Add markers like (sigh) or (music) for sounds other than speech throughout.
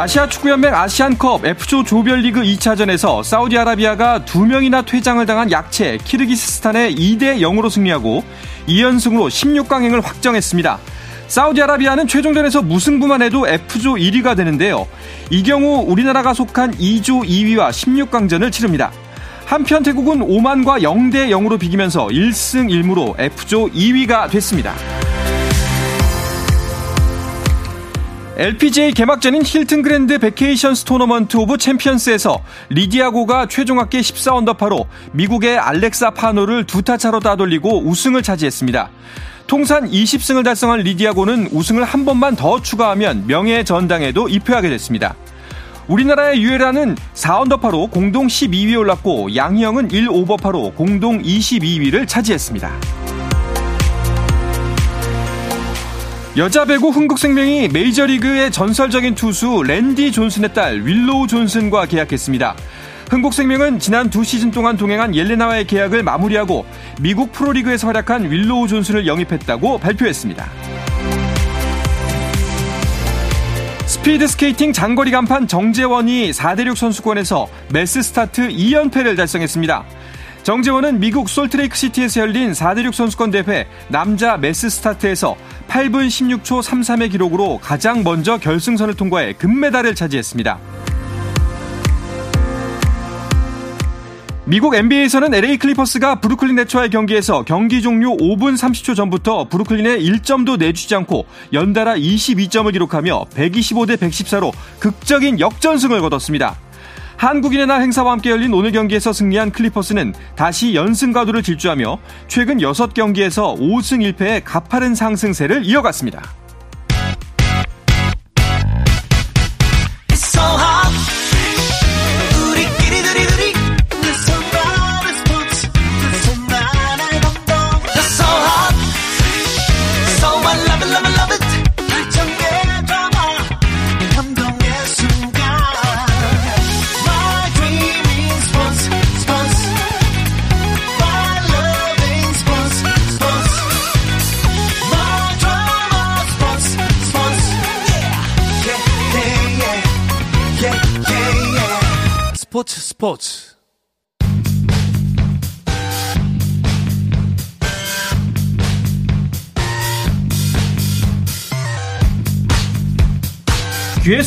아시아 축구연맹 아시안컵 F조 조별리그 2차전에서 사우디아라비아가 2명이나 퇴장을 당한 약체 키르기스스탄에 2대 0으로 승리하고 2연승으로 16강행을 확정했습니다. 사우디아라비아는 최종전에서 무승부만 해도 F조 1위가 되는데요. 이 경우 우리나라가 속한 E조 2위와 16강전을 치릅니다. 한편 태국은 오만과 0대 0으로 비기면서 1승 1무로 F조 2위가 됐습니다. LPGA 개막전인 힐튼 그랜드 베케이션스 토너먼트 오브 챔피언스에서 리디아고가 최종 합계 14언더파로 미국의 알렉사 파노를 두 타 차로 따돌리고 우승을 차지했습니다. 통산 20승을 달성한 리디아고는 우승을 한 번만 더 추가하면 명예 전당에도 입회하게 됐습니다. 우리나라의 유해란은 4언더파로 공동 12위에 올랐고 양희영은 1오버파로 공동 22위를 차지했습니다. 여자 배구 흥국생명이 메이저리그의 전설적인 투수 랜디 존슨의 딸 윌로우 존슨과 계약했습니다. 흥국생명은 지난 두 시즌 동안 동행한 옐레나와의 계약을 마무리하고 미국 프로리그에서 활약한 윌로우 존슨을 영입했다고 발표했습니다. 스피드 스케이팅 장거리 간판 정재원이 4대륙 선수권에서 매스 스타트 2연패를 달성했습니다. 정재원은 미국 솔트레이크 시티에서 열린 4대륙 선수권 대회 남자 매스 스타트에서 8분 16초 33의 기록으로 가장 먼저 결승선을 통과해 금메달을 차지했습니다. 미국 NBA에서는 LA 클리퍼스가 브루클린 네츠와의 경기에서 경기 종료 5분 30초 전부터 브루클린에 1점도 내주지 않고 연달아 22점을 기록하며 125대 114로 극적인 역전승을 거뒀습니다. 한국인의 날 행사와 함께 열린 오늘 경기에서 승리한 클리퍼스는 다시 연승 가도를 질주하며 최근 6경기에서 5승 1패의 가파른 상승세를 이어갔습니다.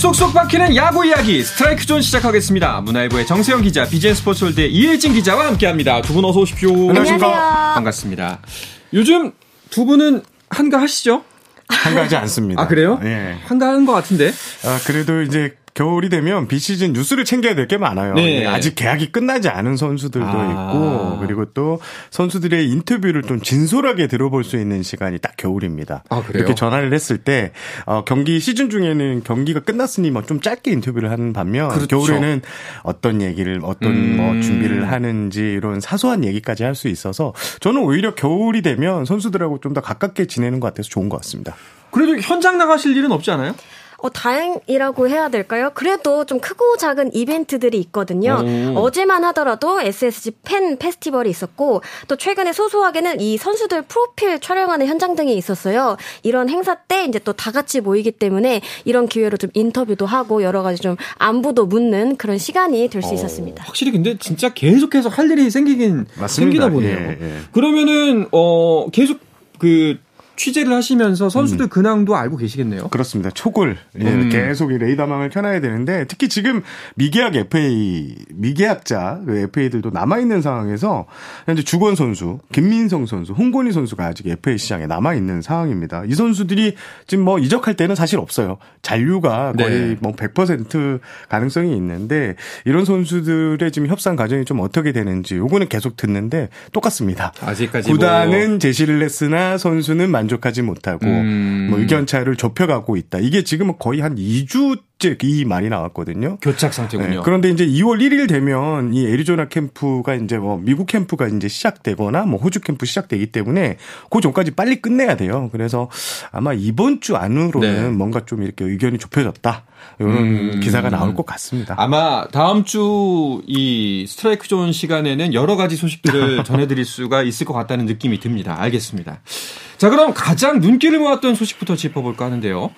쏙쏙 박히는 야구 이야기 스트라이크 존 시작하겠습니다. 문화일보의 정세영 기자, BJ 스포츠월드의 이혜진 기자와 함께합니다. 두 분 어서 오십시오. 안녕하세요. 반갑습니다. 요즘 두 분은 한가하시죠? 한가하지 않습니다. 아 그래요? 예. 한가한 것 같은데. 아, 그래도 이제 겨울이 되면 비시즌 뉴스를 챙겨야 될 게 많아요. 네. 아직 계약이 끝나지 않은 선수들도 아. 있고 그리고 또 선수들의 인터뷰를 좀 진솔하게 들어볼 수 있는 시간이 딱 겨울입니다. 아, 그래요? 이렇게 전화를 했을 때 어, 경기 시즌 중에는 경기가 끝났으니 뭐 좀 짧게 인터뷰를 하는 반면 그렇죠. 겨울에는 어떤 얘기를 어떤 음. 뭐 준비를 하는지 이런 사소한 얘기까지 할 수 있어서 저는 오히려 겨울이 되면 선수들하고 좀 더 가깝게 지내는 것 같아서 좋은 것 같습니다. 그래도 현장 나가실 일은 없지 않아요? 어, 다행이라고 해야 될까요? 그래도 좀 크고 작은 이벤트들이 있거든요. 오. 어제만 하더라도 SSG 팬 페스티벌이 있었고, 또 최근에 소소하게는 이 선수들 프로필 촬영하는 현장 등이 있었어요. 이런 행사 때 이제 또 다 같이 모이기 때문에 이런 기회로 좀 인터뷰도 하고 여러 가지 좀 안부도 묻는 그런 시간이 될수 있었습니다. 확실히 근데 진짜 계속해서 할 일이 생기긴 맞습니다. 생기나 보네요. 예, 예. 그러면은 어 계속 그 취재를 하시면서 음. 선수들 근황도 알고 계시겠네요. 그렇습니다. 촉을 예, 음. 계속 이 레이더망을 켜놔야 되는데 특히 지금 미계약 FA 미계약자 그 FA들도 남아 있는 상황에서 현재 주건 선수, 김민성 선수, 홍건희 선수가 아직 FA 시장에 남아 있는 상황입니다. 이 선수들이 지금 뭐 이적할 때는 사실 없어요. 잔류가 거의 네. 뭐100% 가능성이 있는데 이런 선수들의 지금 협상 과정이 좀 어떻게 되는지 요거는 계속 듣는데 똑같습니다. 아직까지 구단은 제시를 했으나 선수는 만족하지 못하고 음. 뭐 의견 차를 좁혀가고 있다. 이게 지금은 거의 한 2주 째 어제 이 말이 나왔거든요. 교착 상태군요. 네, 그런데 이제 2월 1일 되면 이 애리조나 캠프가 이제 뭐 미국 캠프가 이제 시작되거나 뭐 호주 캠프 시작되기 때문에 그 전까지 빨리 끝내야 돼요. 그래서 아마 이번 주 안으로는 네. 뭔가 좀 이렇게 의견이 좁혀졌다. 이런 음. 기사가 나올 것 같습니다. 아마 다음 주 이 스트라이크 존 시간에는 여러 가지 소식들을 (laughs) 전해드릴 수가 있을 것 같다는 느낌이 듭니다. 알겠습니다. 자, 그럼 가장 눈길을 모았던 소식부터 짚어볼까 하는데요.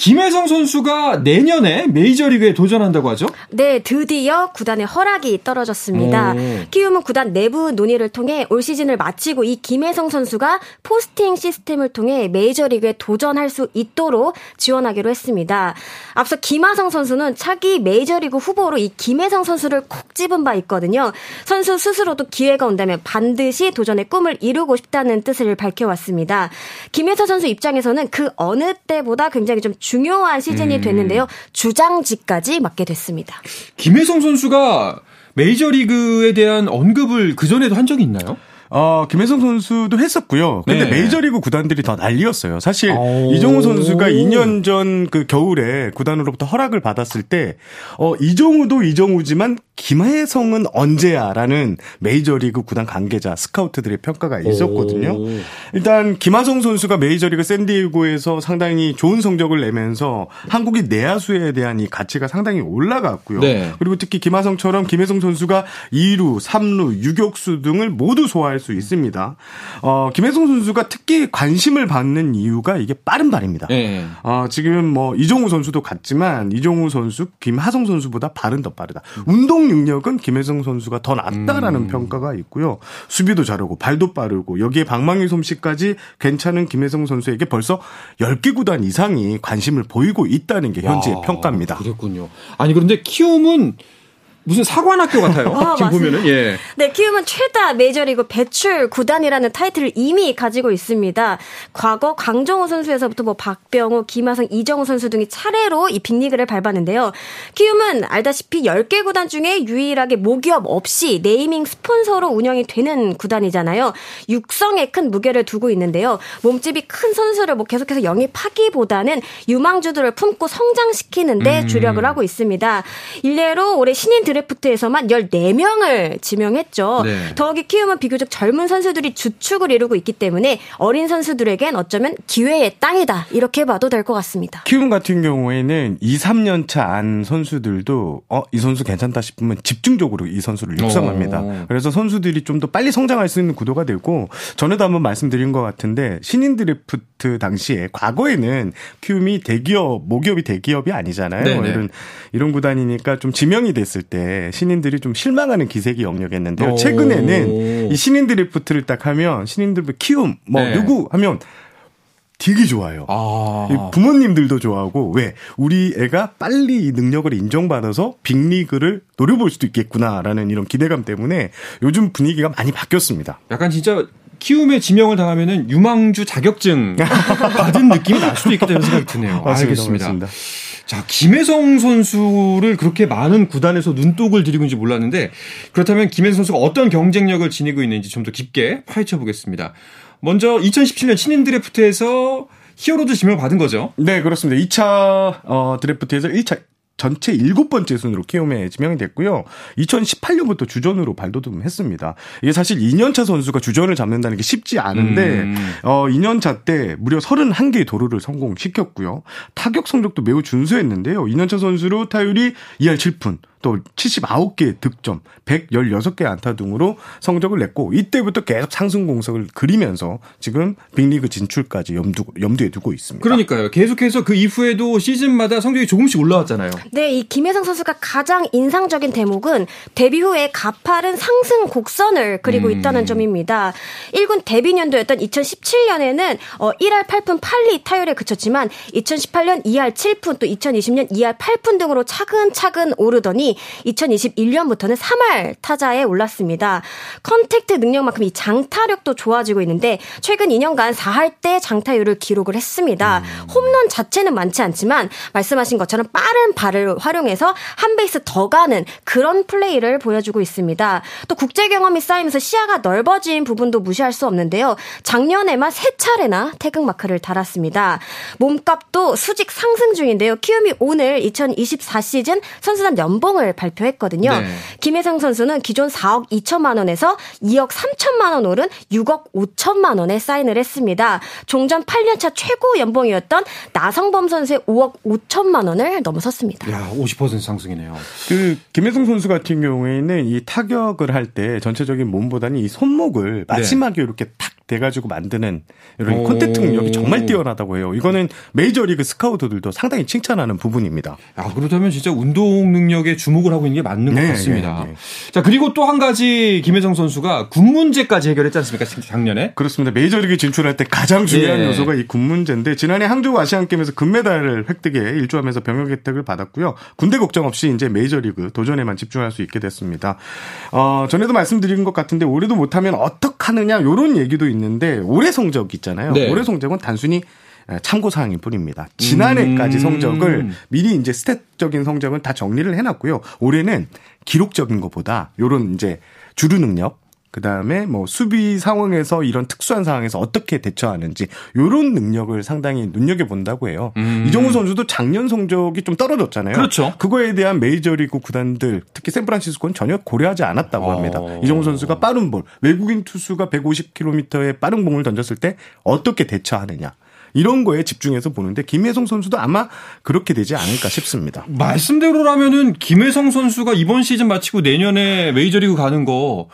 김혜성 선수가 내년에 메이저리그에 도전한다고 하죠? 네, 드디어 구단의 허락이 떨어졌습니다. 오. 키움은 구단 내부 논의를 통해 올 시즌을 마치고 이 김혜성 선수가 포스팅 시스템을 통해 메이저리그에 도전할 수 있도록 지원하기로 했습니다. 앞서 김하성 선수는 차기 메이저리그 후보로 이 김혜성 선수를 콕 집은 바 있거든요. 선수 스스로도 기회가 온다면 반드시 도전의 꿈을 이루고 싶다는 뜻을 밝혀왔습니다. 김혜성 선수 입장에서는 그 어느 때보다 굉장히 좀 중요한 시즌이 음. 됐는데요. 주장지까지 맡게 됐습니다. 김혜성 선수가 메이저리그에 대한 언급을 그전에도 한 적이 있나요? 어, 김혜성 선수도 했었고요. 근데 네. 메이저리그 구단들이 더 난리였어요. 사실 이정우 선수가 2년 전 그 겨울에 구단으로부터 허락을 받았을 때 어, 이정우도 이정우지만 김혜성은 언제야라는 메이저리그 구단 관계자 스카우트들의 평가가 있었거든요. 오. 일단 김하성 선수가 메이저리그 샌디에고에서 상당히 좋은 성적을 내면서 한국인 내야수에 대한 이 가치가 상당히 올라갔고요. 네. 그리고 특히 김하성처럼 김혜성 선수가 2루, 3루, 유격수 등을 모두 소화할 수 있습니다. 어, 김혜성 선수가 특히 관심을 받는 이유가 이게 빠른 발입니다. 네. 어, 지금 뭐 이종우 선수도 같지만 이종우 선수, 김하성 선수보다 발은 더 빠르다. 운동 능력은 김혜성 선수가 더 낫다라는 음. 평가가 있고요. 수비도 잘하고 발도 빠르고 여기에 방망이 솜씨까지 괜찮은 김혜성 선수에게 벌써 10개 구단 이상이 관심을 보이고 있다는 게 현재의 와, 평가입니다. 그렇군요. 아니 그런데 키움은 무슨 사관학교 같아요. (laughs) 어, 지금 맞습니다. 보면은 예. 네, 키움은 최다 메이저리그 배출 구단이라는 타이틀을 이미 가지고 있습니다. 과거 강정호 선수에서부터 뭐 박병호, 김하성, 이정우 선수 등이 차례로 이 빅리그를 밟았는데요. 키움은 알다시피 10개 구단 중에 유일하게 모기업 없이 네이밍 스폰서로 운영이 되는 구단이잖아요. 육성에 큰 무게를 두고 있는데요. 몸집이 큰 선수를 뭐 계속해서 영입하기보다는 유망주들을 품고 성장시키는데 음. 주력을 하고 있습니다. 일례로 올해 신인 드래프트에서만 14명을 지명했죠. 네. 더욱이 키움은 비교적 젊은 선수들이 주축을 이루고 있기 때문에 어린 선수들에겐 어쩌면 기회의 땅이다. 이렇게 봐도 될 것 같습니다. 키움 같은 경우에는 2, 3년 차 안 선수들도 어, 이 선수 괜찮다 싶으면 집중적으로 이 선수를 육성합니다. 오. 그래서 선수들이 좀 더 빨리 성장할 수 있는 구도가 되고 전에도 한번 말씀드린 것 같은데 신인 드래프트 당시에 과거에는 키움이 대기업, 모기업이 대기업이 아니잖아요. 네네. 이런 이런 구단이니까 좀 지명이 됐을 때 신인들이 좀 실망하는 기색이 역력했는데요. 최근에는 이 신인 드래프트를 딱 하면 신인들 키움 뭐 네. 누구 하면 되게 좋아요. 아. 부모님들도 좋아하고 왜 우리 애가 빨리 이 능력을 인정받아서 빅리그를 노려볼 수도 있겠구나라는 이런 기대감 때문에 요즘 분위기가 많이 바뀌었습니다. 약간 진짜 키움에 지명을 당하면은 유망주 자격증 (laughs) 받은 느낌이 날 수도 있겠다는 생각이 드네요. 맞습니다, 알겠습니다. 맞습니다. 자, 김혜성 선수를 그렇게 많은 구단에서 눈독을 들이고 있는지 몰랐는데 그렇다면 김혜성 선수가 어떤 경쟁력을 지니고 있는지 좀 더 깊게 파헤쳐 보겠습니다. 먼저 2017년 신인 드래프트에서 히어로즈 지명을 받은 거죠? 네, 그렇습니다. 2차 어, 드래프트에서 1차 전체 일곱 번째 순으로 키움에 지명이 됐고요. 2018년부터 주전으로 발돋움했습니다. 이게 사실 2년차 선수가 주전을 잡는다는 게 쉽지 않은데 음. 어 2년차 때 무려 31개의 도루를 성공시켰고요. 타격 성적도 매우 준수했는데요. 2년차 선수로 타율이 2할 7푼, 또 79개의 득점, 116개 안타 등으로 성적을 냈고 이때부터 계속 상승 공석을 그리면서 지금 빅리그 진출까지 염두, 염두에 두고 있습니다. 그러니까요. 계속해서 그 이후에도 시즌마다 성적이 조금씩 올라왔잖아요. 네, 이 김혜성 선수가 가장 인상적인 대목은 데뷔 후에 가파른 상승 곡선을 그리고 음. 있다는 점입니다. 1군 데뷔 년도였던 2017년에는 어 1할 8푼 8리 타율에 그쳤지만 2018년 2할 7푼 또 2020년 2할 8푼 등으로 차근차근 오르더니 2021년부터는 3할 타자에 올랐습니다. contact 능력만큼 이 장타력도 좋아지고 있는데 최근 2년간 4할대 장타율을 기록을 했습니다. 음. 홈런 자체는 많지 않지만 말씀하신 것처럼 빠른 발을 발을 활용해서 한 베이스 더 가는 그런 플레이를 보여주고 있습니다. 또 국제 경험이 쌓이면서 시야가 넓어진 부분도 무시할 수 없는데요. 작년에만 세 차례나 태극 마크를 달았습니다. 몸값도 수직 상승 중인데요. 키움이 오늘 2024 시즌 선수단 연봉을 발표했거든요. 네. 김혜성 선수는 기존 4억 2천만 원에서 2억 3천만 원 오른 6억 5천만 원에 사인을 했습니다. 종전 8년차 최고 연봉이었던 나성범 선수의 5억 5천만 원을 넘어섰습니다. 야, 50% 상승이네요. 그 김혜성 선수 같은 경우에는 이 타격을 할 때 전체적인 몸보다는 이 손목을 마지막에 네. 이렇게 탁 돼가지고 만드는 이런 콘텐트 능력이 정말 뛰어나다고 해요. 이거는 메이저리그 스카우터들도 상당히 칭찬하는 부분입니다. 아, 그렇다면 진짜 운동 능력에 주목을 하고 있는 게 맞는 네, 것 같습니다. 네, 네. 자, 그리고 또 한 가지 김혜정 선수가 군 문제까지 해결했지 않습니까? 작년에? 그렇습니다. 메이저리그 진출할 때 가장 중요한 네. 요소가 이 군 문제인데 지난해 항저우 아시안게임에서 금메달을 획득해 일조하면서 병역 혜택을 받았고요. 군대 걱정 없이 이제 메이저리그 도전에만 집중할 수 있게 됐습니다. 어, 전에도 말씀드린 것 같은데 올해도 못하면 어떡하느냐 이런 얘기도 있는 있는데 올해 성적 있잖아요. 네. 올해 성적은 단순히 참고 사항일 뿐입니다. 지난해까지 음. 성적을 미리 이제 스탯적인 성적은 다 정리를 해놨고요. 올해는 기록적인 것보다 요런 이제 주류 능력 그 다음에 뭐 수비 상황에서 이런 특수한 상황에서 어떻게 대처하는지 요런 능력을 상당히 눈여겨 본다고 해요. 음. 이정우 선수도 작년 성적이 좀 떨어졌잖아요. 그렇죠. 그거에 대한 메이저리그 구단들 특히 샌프란시스코는 전혀 고려하지 않았다고 어. 합니다. 이정우 선수가 빠른 볼 외국인 투수가 150km의 빠른 공을 던졌을 때 어떻게 대처하느냐. 이런 거에 집중해서 보는데 김혜성 선수도 아마 그렇게 되지 않을까 싶습니다. 말씀대로라면은 김혜성 선수가 이번 시즌 마치고 내년에 메이저리그 가는 거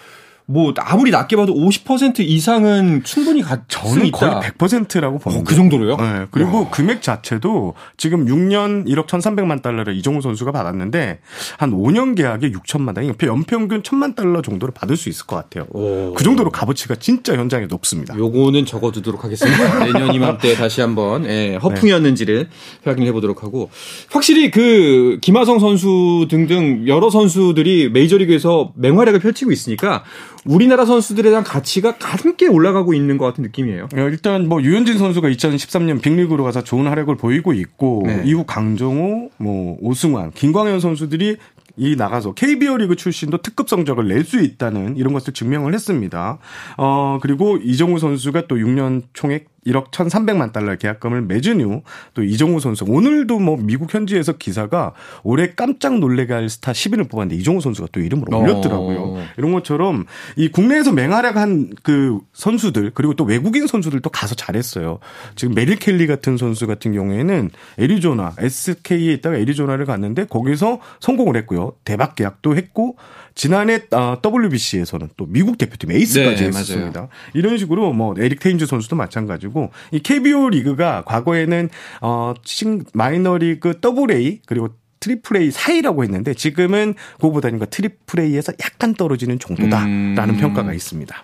뭐 아무리 낮게 봐도 50% 이상은 충분히 가 저는 거의 100%라고 보는데. 어, 그 정도로요? 네. 그리고 와. 금액 자체도 지금 6년 1억 1,300만 달러를 이종우 선수가 받았는데 한 5년 계약에 6천만 달러, 연평균 1,000만 달러 정도를 받을 수 있을 것 같아요. 오. 그 정도로 값어치가 진짜 현장에 높습니다. 요거는 적어두도록 하겠습니다. (laughs) 내년 이맘때 다시 한번 예, 허풍이었는지를 네. 확인해 보도록 하고 확실히 그 김하성 선수 등등 여러 선수들이 메이저리그에서 맹활약을 펼치고 있으니까 우리나라 선수들에 대한 가치가 함께 올라가고 있는 것 같은 느낌이에요. 어, 일단 뭐 유현진 선수가 2013년 빅리그로 가서 좋은 활약을 보이고 있고 네. 이후 강정호, 뭐 오승환, 김광현 선수들이 이 나가서 KBO 리그 출신도 특급 성적을 낼 수 있다는 이런 것을 증명을 했습니다. 어, 그리고 이정우 선수가 또 6년 총액 1억 1,300만 달러 계약금을 맺은 후또 이정우 선수 오늘도 뭐 미국 현지에서 기사가 올해 깜짝 놀래게 할 스타 10인을 뽑았는데 이정우 선수가 또 이름을 어. 올렸더라고요. 이런 것처럼 이 국내에서 맹활약 한 그 선수들 그리고 또 외국인 선수들도 가서 잘했어요. 지금 메릴 켈리 같은 선수 같은 경우에는 애리조나 SK에 있다가 애리조나를 갔는데 거기서 성공을 했고요. 대박 계약도 했고 지난해 아, WBC에서는 또 미국 대표팀 에이스까지 네, 했습니다. 맞아요. 이런 식으로 뭐 에릭 테임즈 선수도 마찬가지고 이 KBO 리그가 과거에는 어 마이너리그 AA 그리고 triple A 사이라고 했는데 지금은 그거보다는 triple A에서 약간 떨어지는 정도다라는 음. 평가가 있습니다.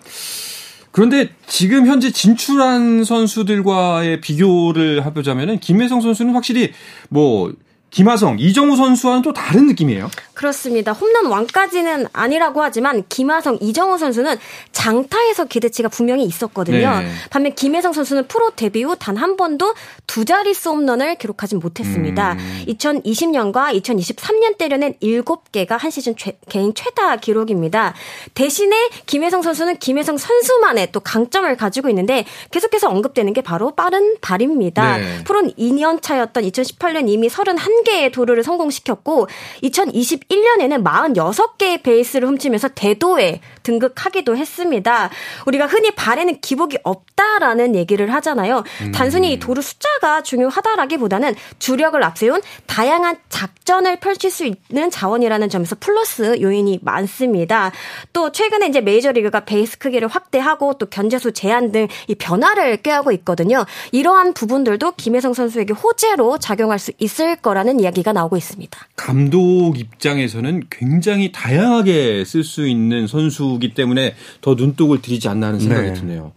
그런데 지금 현재 진출한 선수들과의 비교를 해보자면은 김혜성 선수는 확실히 뭐 김하성, 이정우 선수와는 또 다른 느낌이에요. 그렇습니다. 홈런 왕까지는 아니라고 하지만 김하성, 이정우 선수는 장타에서 기대치가 분명히 있었거든요. 네. 반면 김혜성 선수는 프로 데뷔 후 단 한 번도 두 자릿수 홈런을 기록하지 못했습니다. 음. 2020년과 2023년 때려낸 7개가 한 시즌 최, 개인 최다 기록입니다. 대신에 김혜성 선수는 김혜성 선수만의 또 강점을 가지고 있는데 계속해서 언급되는 게 바로 빠른 발입니다. 네. 프로는 2년 차였던 2018년 이미 31 1개의 도루를 성공시켰고 2021년에는 46개의 베이스를 훔치면서 대도에 등극하기도 했습니다. 우리가 흔히 발에는 기복이 없다라는 얘기를 하잖아요. 음. 단순히 도루 숫자가 중요하다라기보다는 주력을 앞세운 다양한 작전을 펼칠 수 있는 자원이라는 점에서 플러스 요인이 많습니다. 또 최근에 이제 메이저리그가 베이스 크기를 확대하고 또 견제수 제한 등 이 변화를 꾀하고 있거든요. 이러한 부분들도 김혜성 선수에게 호재로 작용할 수 있을 거라는 이야기가 나오고 있습니다. 감독 입장에서는 굉장히 다양하게 쓸 수 있는 선수 선수기 때문에 더 눈독을 들이지 않나 하는 생각이 네. 드네요.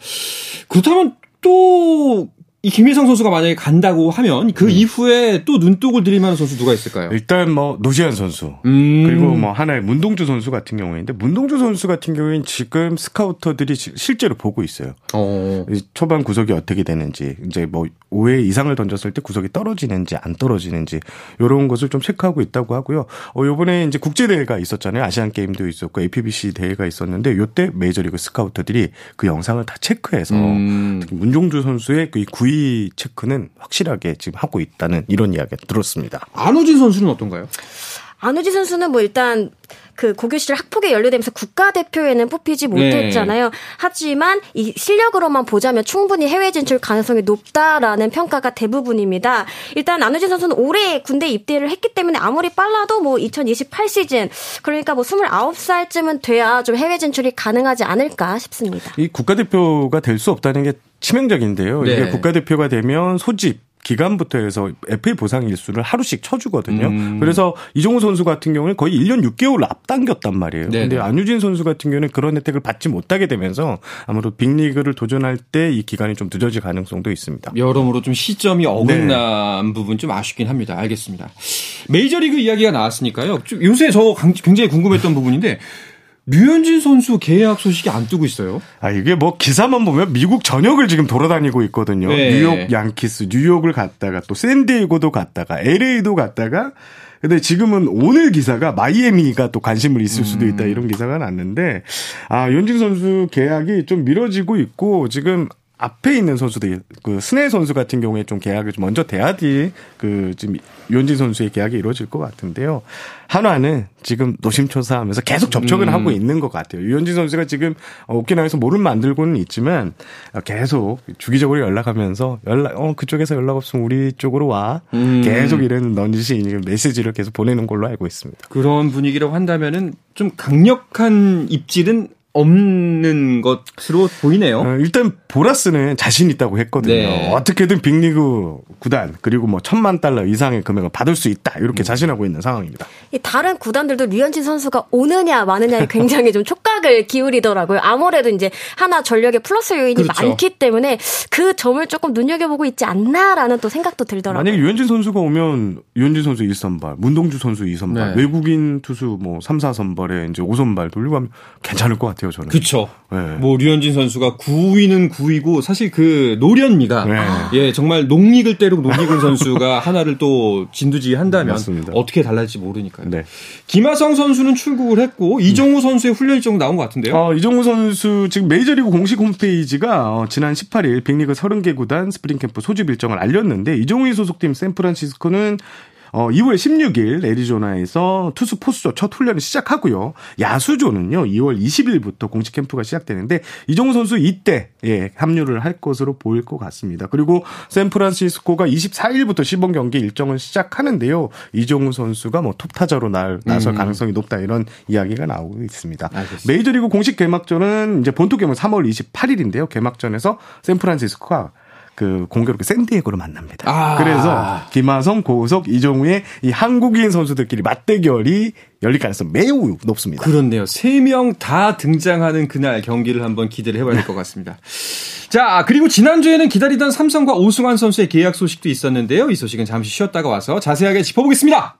그렇다면 또 이 김혜성 선수가 만약에 간다고 하면 그 음. 이후에 또 눈독을 들일 만한 선수 누가 있을까요? 일단 뭐 노지한 선수 음. 그리고 뭐 하나의 문동주 선수 같은 경우인데 문동주 선수 같은 경우에는 지금 스카우터들이 실제로 보고 있어요. 어. 초반 구속이 어떻게 되는지 이제 뭐 5회 이상을 던졌을 때 구속이 떨어지는지 안 떨어지는지 이런 것을 좀 체크하고 있다고 하고요. 어 요번에 이제 국제 대회가 있었잖아요. 아시안 게임도 있었고 APBC 대회가 있었는데 요때 메이저리그 스카우터들이 그 영상을 다 체크해서 음. 특히 문종주 선수의 그 구위 체크는 확실하게 지금 하고 있다는 이런 이야기 들었습니다. 안우진 선수는 어떤가요? 안우진 선수는 뭐 일단 그 고교 시절 학폭에 연루되면서 국가대표에는 뽑히지 못했잖아요. 네. 하지만 이 실력으로만 보자면 충분히 해외 진출 가능성이 높다라는 평가가 대부분입니다. 일단 안우진 선수는 올해 군대 입대를 했기 때문에 아무리 빨라도 뭐 2028 시즌 그러니까 뭐 29살쯤은 돼야 좀 해외 진출이 가능하지 않을까 싶습니다. 이 국가대표가 될 수 없다는 게 치명적인데요. 네. 이게 국가대표가 되면 소집 기간부터 해서 FA 보상 일수를 하루씩 쳐주거든요. 음. 그래서 이종우 선수 같은 경우는 거의 1년 6개월 앞당겼단 말이에요. 네 근데 안유진 선수 같은 경우는 그런 혜택을 받지 못하게 되면서 아무래도 빅리그를 도전할 때 이 기간이 좀 늦어질 가능성도 있습니다. 여러모로 좀 시점이 어긋난 네. 부분 좀 아쉽긴 합니다. 알겠습니다. 메이저리그 이야기가 나왔으니까요. 요새 저 굉장히 궁금했던 부분인데 류현진 선수 계약 소식이 안 뜨고 있어요. 아 이게 뭐 기사만 보면 미국 전역을 지금 돌아다니고 있거든요. 네. 뉴욕 양키스, 뉴욕을 갔다가 또 샌디에고도 갔다가 LA도 갔다가 근데 지금은 오늘 기사가 마이애미가 또 관심을 있을 수도 있다 음. 이런 기사가 났는데 아 윤진 선수 계약이 좀 미뤄지고 있고 지금 앞에 있는 선수들 그 스네 선수 같은 경우에 좀 계약을 좀 먼저 돼야지 그 지금 유현진 선수의 계약이 이루어질 것 같은데요. 한화는 지금 노심초사하면서 계속 접촉을 음. 하고 있는 것 같아요. 유현진 선수가 지금 오키나와에서 모를 만들고는 있지만 계속 주기적으로 연락하면서 연락 어 그쪽에서 연락 없으면 우리 쪽으로 와 음. 계속 이런 넌지 메시지를 계속 보내는 걸로 알고 있습니다. 그런 분위기라고 한다면은 좀 강력한 입질은 없는 것으로 보이네요. 어, 일단 보라스는 자신 있다고 했거든요. 네. 어떻게든 빅리그 구단 그리고 뭐 천만 달러 이상의 금액을 받을 수 있다 이렇게 음. 자신하고 있는 상황입니다. 다른 구단들도 류현진 선수가 오느냐 마느냐에 굉장히 좀 촉각을 기울이더라고요. 아무래도 이제 하나 전력에 플러스 요인이 그렇죠. 많기 때문에 그 점을 조금 눈여겨보고 있지 않나라는 또 생각도 들더라고요. 만약에 류현진 선수가 오면 류현진 선수 1선발, 문동주 선수 2선발, 네. 외국인 투수 뭐 3, 4선발에 이제 5선발 돌리고 하면 괜찮을 것 같아요. 같아요, 저는. 그쵸. 네. 뭐, 류현진 선수가 구위는 구위고, 사실 그, 노련미가, 네. 예, 정말 농익을 때리고 농익은 선수가 (laughs) 하나를 또 진두지휘한다면, 맞습니다. 어떻게 달라질지 모르니까요. 네. 김하성 선수는 출국을 했고, 이정후 선수의 훈련 일정 나온 것 같은데요? 어, 이정후 선수, 지금 메이저리그 공식 홈페이지가, 어, 지난 18일 빅리그 30개 구단 스프링 캠프 소집 일정을 알렸는데, 이정후의 소속팀 샌프란시스코는 어, 2월 16일 애리조나에서 투수 포수조 첫 훈련을 시작하고요. 야수조는요. 2월 20일부터 공식 캠프가 시작되는데 이종우 선수 이때 예, 합류를 할 것으로 보일 것 같습니다. 그리고 샌프란시스코가 24일부터 시범 경기 일정을 시작하는데요. 이종우 선수가 뭐 톱타자로 나, 나설 음. 가능성이 높다 이런 이야기가 나오고 있습니다. 알겠습니다. 메이저리그 공식 개막전은 이제 본토 개막 3월 28일인데요. 개막전에서 샌프란시스코가 그 공교롭게 샌디에고로 만납니다. 아. 그래서 김하성, 고우석, 이종우의 이 한국인 선수들끼리 맞대결이 열릴 가능성 매우 높습니다. 그렇네요. 세 명 다 등장하는 그날 경기를 한번 기대를 해봐야 될 것 같습니다. 자, 그리고 지난주에는 기다리던 삼성과 오승환 선수의 계약 소식도 있었는데요. 이 소식은 잠시 쉬었다가 와서 자세하게 짚어보겠습니다.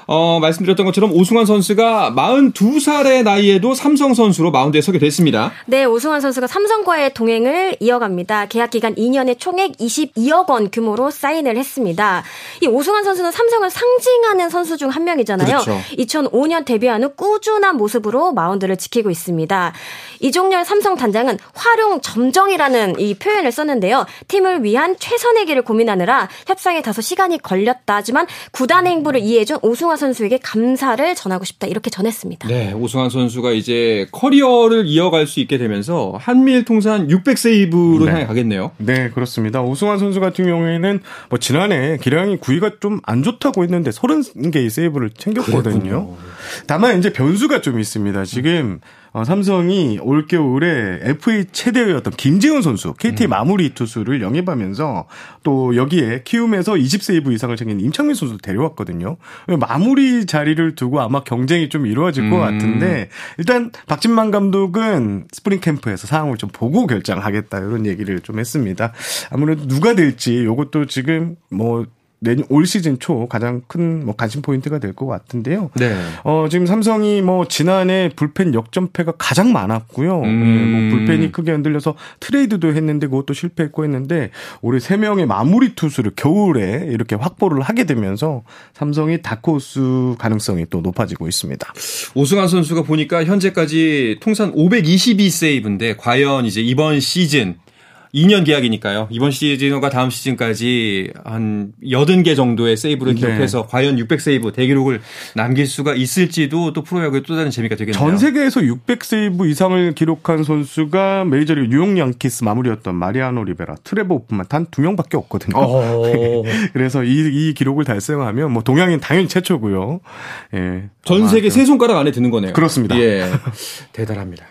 어, 말씀드렸던 것처럼 오승환 선수가 42살의 나이에도 삼성 선수로 마운드에 서게 됐습니다. 네, 오승환 선수가 삼성과의 동행을 이어갑니다. 계약 기간 2년에 총액 22억 원 규모로 사인을 했습니다. 이 오승환 선수는 삼성을 상징하는 선수 중 한 명이잖아요. 그렇죠. 2005년 데뷔한 후 꾸준한 모습으로 마운드를 지키고 있습니다. 이종렬 삼성 단장은 활용 점정이라는 이 표현을 썼는데요. 팀을 위한 최선의 길을 고민하느라 협상에 다소 시간이 걸렸다지만 구단 행보를 이해해준 오승환 선수에게 감사를 전하고 싶다 이렇게 전했습니다. 네, 오승환 선수가 이제 커리어를 이어갈 수 있게 되면서 한미일 통산 600세이브로 네. 향해 가겠네요. 네, 그렇습니다. 오승환 선수 같은 경우에는 뭐 지난해 기량이 구위가 좀 안 좋다고 했는데 30개의 세이브를 챙겼거든요. 그랬군요. 다만 이제 변수가 좀 있습니다. 지금 어, 삼성이 올겨울에 FA 최대의 어떤 김재윤 선수, KT 음. 마무리 투수를 영입하면서 또 여기에 키움에서 20세이브 이상을 챙긴 임창민 선수도 데려왔거든요. 마무리 자리를 두고 아마 경쟁이 좀 이루어질 것 음. 같은데 일단 박진만 감독은 스프링 캠프에서 상황을 좀 보고 결정하겠다 이런 얘기를 좀 했습니다. 아무래도 누가 될지 이것도 지금 뭐 내년 올 시즌 초 가장 큰 뭐 관심 포인트가 될 것 같은데요. 네. 어 지금 삼성이 뭐 지난해 불펜 역전패가 가장 많았고요. 음. 네, 뭐 불펜이 크게 흔들려서 트레이드도 했는데 그것도 실패했고 했는데 올해 세 명의 마무리 투수를 겨울에 이렇게 확보를 하게 되면서 삼성이 다크호스 가능성이 또 높아지고 있습니다. 오승환 선수가 보니까 현재까지 통산 522세이브인데 과연 이제 이번 시즌 2년 계약이니까요. 이번 시즌과 다음 시즌까지 한 80개 정도의 세이브를 네. 기록해서 네. 과연 600세이브 대기록을 남길 수가 있을지도 또 프로야구의 또 다른 재미가 되겠네요. 전 세계에서 600세이브 이상을 기록한 선수가 메이저리그 뉴욕 양키스 마무리였던 마리아노 리베라, 트레버 호프만 단 두 명밖에 없거든요. 어. (laughs) 그래서 이, 이 기록을 달성하면 뭐 동양인 당연히 최초고요. 예. 전 세계 세 손가락 안에 드는 거네요. 그렇습니다. 예. (laughs) 대단합니다.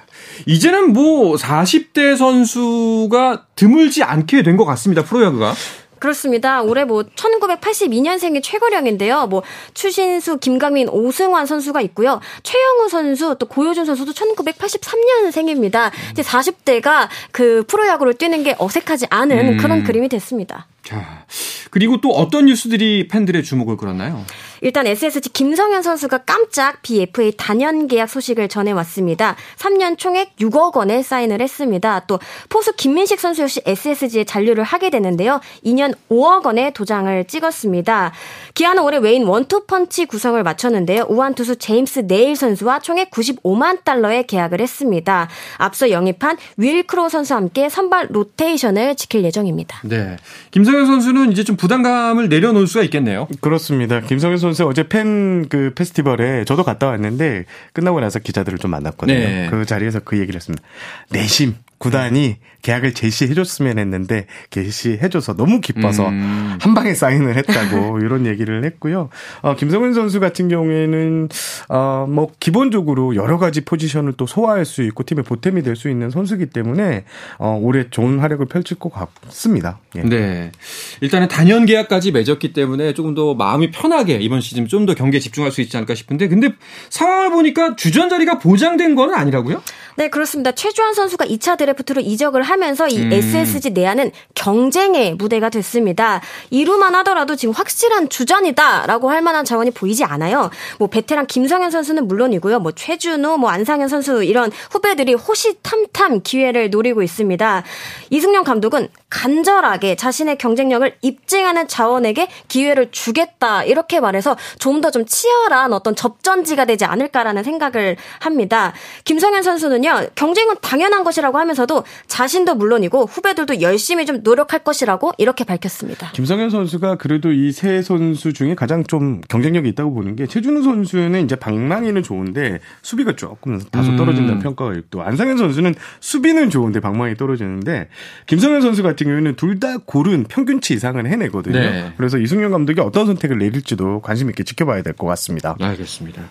이제는 뭐 40대 선수가 드물지 않게 된 것 같습니다. 프로야구가. 그렇습니다. 올해 뭐 1982년생이 최고령인데요. 뭐 추신수, 김강민, 오승환 선수가 있고요. 최영우 선수, 또 고효준 선수도 1983년생입니다. 이제 40대가 그 프로야구를 뛰는 게 어색하지 않은 음. 그런 그림이 됐습니다. 자, 그리고 또 어떤 뉴스들이 팬들의 주목을 끌었나요? 일단 SSG 김성현 선수가 깜짝 BFA 단연 계약 소식을 전해왔습니다. 3년 총액 6억 원에 사인을 했습니다. 또 포수 김민식 선수 역시 SSG에 잔류를 하게 되는데요. 2년 5억 원의 도장을 찍었습니다. 기아는 올해 외인 원투펀치 구성을 마쳤는데요. 우한 투수 제임스 네일 선수와 총액 95만 달러의 계약을 했습니다. 앞서 영입한 윌 크로 선수와 함께 선발 로테이션을 지킬 예정입니다. 네. 김성 현 선수는 이제 좀 부담감을 내려놓을 수가 있겠네요. 그렇습니다. 김성현 선수 선수 어제 팬 그 페스티벌에 저도 갔다 왔는데 끝나고 나서 기자들을 좀 만났거든요. 네. 그 자리에서 그 얘기를 했습니다. 내심 구단이 계약을 제시해줬으면 했는데 제시해줘서 너무 기뻐서 음. 한 방에 사인을 했다고 (laughs) 이런 얘기를 했고요. 어, 김성훈 선수 같은 경우에는 어, 뭐 기본적으로 여러 가지 포지션을 또 소화할 수 있고 팀의 보탬이 될 수 있는 선수기 때문에 어, 올해 좋은 활약을 펼칠 것 같습니다. 예. 네, 일단은 단연 계약까지 맺었기 때문에 조금 더 마음이 편하게 이번 시즌 좀 더 경기에 집중할 수 있지 않을까 싶은데 근데 상황을 보니까 주전 자리가 보장된 건 아니라고요? 네, 그렇습니다. 최주환 선수가 2차 드래프트로 이적을 하면서 이 음. SSG 내야는 경쟁의 무대가 됐습니다. 이루만 하더라도 지금 확실한 주전이다라고 할 만한 자원이 보이지 않아요. 뭐 베테랑 김성현 선수는 물론이고요. 뭐 최준호, 뭐 안상현 선수 이런 후배들이 호시탐탐 기회를 노리고 있습니다. 이승용 감독은 간절하게 자신의 경쟁력을 입증하는 자원에게 기회를 주겠다 이렇게 말해서 좀 더좀 좀 치열한 어떤 접전지가 되지 않을까라는 생각을 합니다. 김성현 선수는 요 경쟁은 당연한 것이라고 하면서도 자신도 물론이고 후배들도 열심히 좀 노력할 것이라고 이렇게 밝혔습니다. 김성현 선수가 그래도 이 세 선수 중에 가장 좀 경쟁력이 있다고 보는 게 최준우 선수는 이제 방망이는 좋은데 수비가 조금 다소 떨어진다는 음. 평가가 있고 안상현 선수는 수비는 좋은데 방망이 떨어지는데 김성현 선수 같은 경우에는 둘 다 고른 평균치 이상은 해내거든요. 네. 그래서 이승용 감독이 어떤 선택을 내릴지도 관심 있게 지켜봐야 될 것 같습니다. 알겠습니다.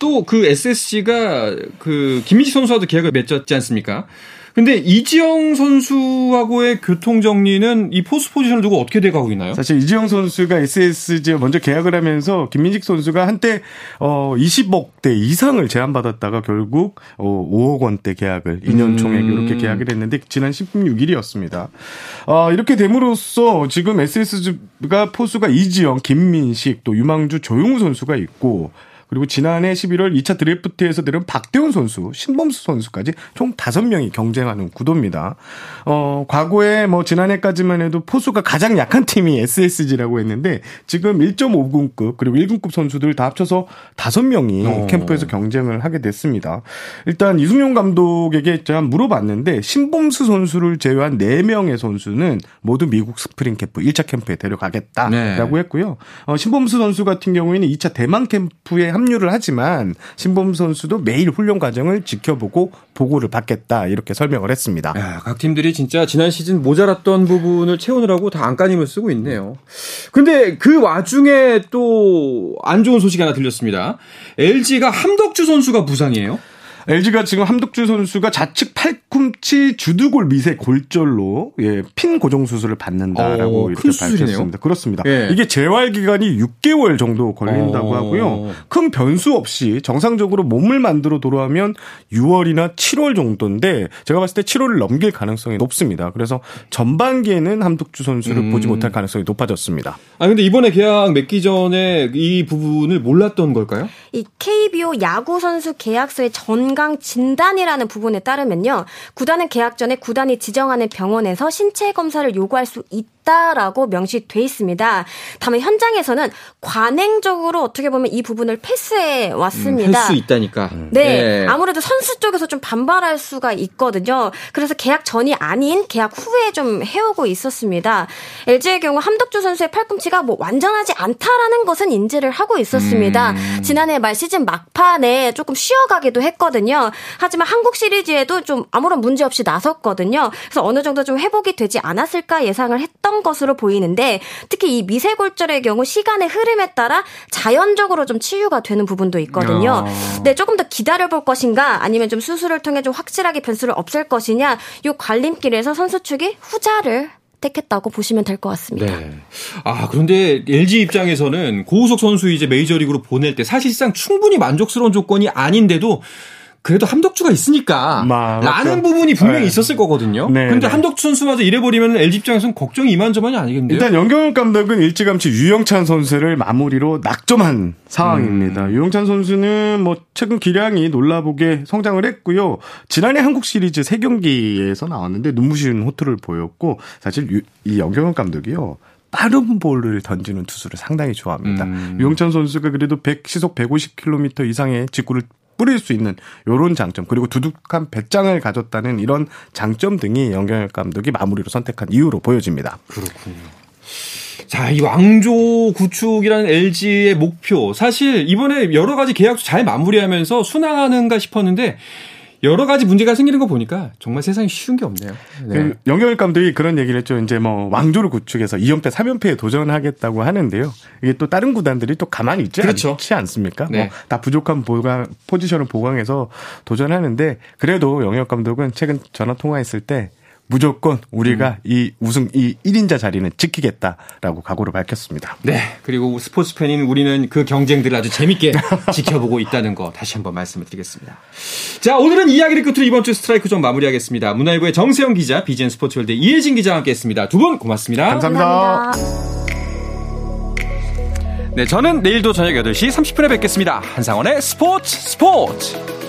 또 그 SSG가 그 김민식 선수와도 계약을 맺었지 않습니까? 근데 이지영 선수하고의 교통 정리는 이 포스 포지션을 두고 어떻게 돼가고 있나요? 사실 이지영 선수가 SSG 먼저 계약을 하면서 김민식 선수가 한때 어 20억 대 이상을 제안받았다가 결국 어 5억 원대 계약을 2년 총액 음. 이렇게 계약을 했는데 지난 16일이었습니다. 어 이렇게 됨으로써 지금 SSG가 포수가 이지영, 김민식 또 유망주 조형우 선수가 있고 그리고 지난해 11월 2차 드래프트에서 들은 박대온 선수, 신범수 선수까지 총 5명이 경쟁하는 구도입니다. 어, 과거에 뭐 지난해까지만 해도 포수가 가장 약한 팀이 SSG라고 했는데 지금 1.5군급 그리고 1군급 선수들 다 합쳐서 5명이 어. 캠프에서 경쟁을 하게 됐습니다. 일단 이숭용 감독에게 제가 물어봤는데 신범수 선수를 제외한 4명의 선수는 모두 미국 스프링 캠프 1차 캠프에 데려가겠다라고 네. 했고요. 어, 신범수 선수 같은 경우에는 2차 대만 캠프에 합류를 하지만 신범수 선수도 매일 훈련 과정을 지켜보고 보고를 받겠다 이렇게 설명을 했습니다. 야, 각 팀들이 진짜 지난 시즌 모자랐던 부분을 채우느라고 다 안간힘을 쓰고 있네요. 근데 그 와중에 또 안 좋은 소식 하나 들렸습니다. LG가 함덕주 선수가 부상이에요. LG가 지금 함덕주 선수가 좌측 팔꿈치 주두골 미세 골절로 예, 핀 고정 수술을 받는다라고 어, 이렇게 밝혔습니다. 그렇습니다. 예. 이게 재활 기간이 6개월 정도 걸린다고 어. 하고요. 큰 변수 없이 정상적으로 몸을 만들어 돌아오면 6월이나 7월 정도인데 제가 봤을 때 7월을 넘길 가능성이 높습니다. 그래서 전반기에는 함덕주 선수를 음. 보지 못할 가능성이 높아졌습니다. 아 근데 이번에 계약 맺기 전에 이 부분을 몰랐던 걸까요? 이 KBO 야구 선수 계약서의 전 건강 진단이라는 부분에 따르면요. 구단은 계약 전에 구단이 지정하는 병원에서 신체 검사를 요구할 수 있다. 있다라고 명시돼 있습니다. 다만 현장에서는 관행적으로 어떻게 보면 이 부분을 패스해 왔습니다. 음, 할수 있다니까. 네, 네, 아무래도 선수 쪽에서 좀 반발할 수가 있거든요. 그래서 계약 전이 아닌 계약 후에 좀 해오고 있었습니다. LG의 경우 함덕주 선수의 팔꿈치가 뭐 완전하지 않다라는 것은 인지를 하고 있었습니다. 음. 지난해 말 시즌 막판에 조금 쉬어가기도 했거든요. 하지만 한국 시리즈에도 좀 아무런 문제 없이 나섰거든요. 그래서 어느 정도 좀 회복이 되지 않았을까 예상을 했던 것으로 보이는데 특히 이 미세골절의 경우 시간의 흐름에 따라 자연적으로 좀 치유가 되는 부분도 있거든요. 네, 조금 더 기다려 볼 것인가 아니면 좀 수술을 통해 좀 확실하게 변수를 없앨 것이냐 요 관림길에서 선수 측이 후자를 택했다고 보시면 될 것 같습니다. 네. 아, 그런데 LG 입장에서는 고우석 선수 이제 메이저리그로 보낼 때 사실상 충분히 만족스러운 조건이 아닌데도 그래도 함덕주가 있으니까 마, 라는 부분이 분명히 네. 있었을 거거든요. 네, 근데 네. 함덕주 선수마저 이래버리면 LG 입장에서는 걱정이 이만저만이 아니겠는데요. 일단 연경훈 감독은 일찌감치 유영찬 선수를 마무리로 낙점한 상황입니다. 음. 유영찬 선수는 뭐 최근 기량이 놀라보게 성장을 했고요. 지난해 한국 시리즈 3경기에서 나왔는데 눈부신 호투를 보였고 사실 유, 이 연경훈 감독이요. 빠른 볼을 던지는 투수를 상당히 좋아합니다. 음. 유영찬 선수가 그래도 100, 시속 150km 이상의 직구를 뿌릴 수 있는 요런 장점 그리고 두둑한 배짱을 가졌다는 이런 장점 등이 영경혁 감독이 마무리로 선택한 이유로 보여집니다. 그렇군요. 자, 이 왕조 구축이라는 LG의 목표. 사실 이번에 여러 가지 계약도 잘 마무리하면서 순항하는가 싶었는데 여러 가지 문제가 생기는 거 보니까 정말 세상에 쉬운 게 없네요. 네. 그 영경일 감독이 그런 얘기를 했죠. 이제 뭐 왕조를 구축해서 2연패, 3연패에 도전하겠다고 하는데요. 이게 또 다른 구단들이 또 가만히 있지 그렇죠. 않지 않습니까? 네. 뭐다 부족한 보강, 포지션을 보강해서 도전하는데 그래도 영경 감독은 최근 전화 통화했을 때 무조건 우리가 음. 이 우승 이 1인자 자리는 지키겠다라고 각오를 밝혔습니다. 네. 그리고 스포츠 팬인 우리는 그 경쟁들을 아주 재밌게 (laughs) 지켜보고 있다는 거 다시 한번 말씀을 드리겠습니다. 자, 오늘은 이야기를 끝으로 이번 주 스트라이크 좀 마무리하겠습니다. 문화일보의 정세영 기자, BGN 스포츠월드 이혜진 기자와 함께 했습니다. 두 분 고맙습니다. 감사합니다. 네, 저는 내일도 저녁 8시 30분에 뵙겠습니다. 한상원의 스포츠 스포츠!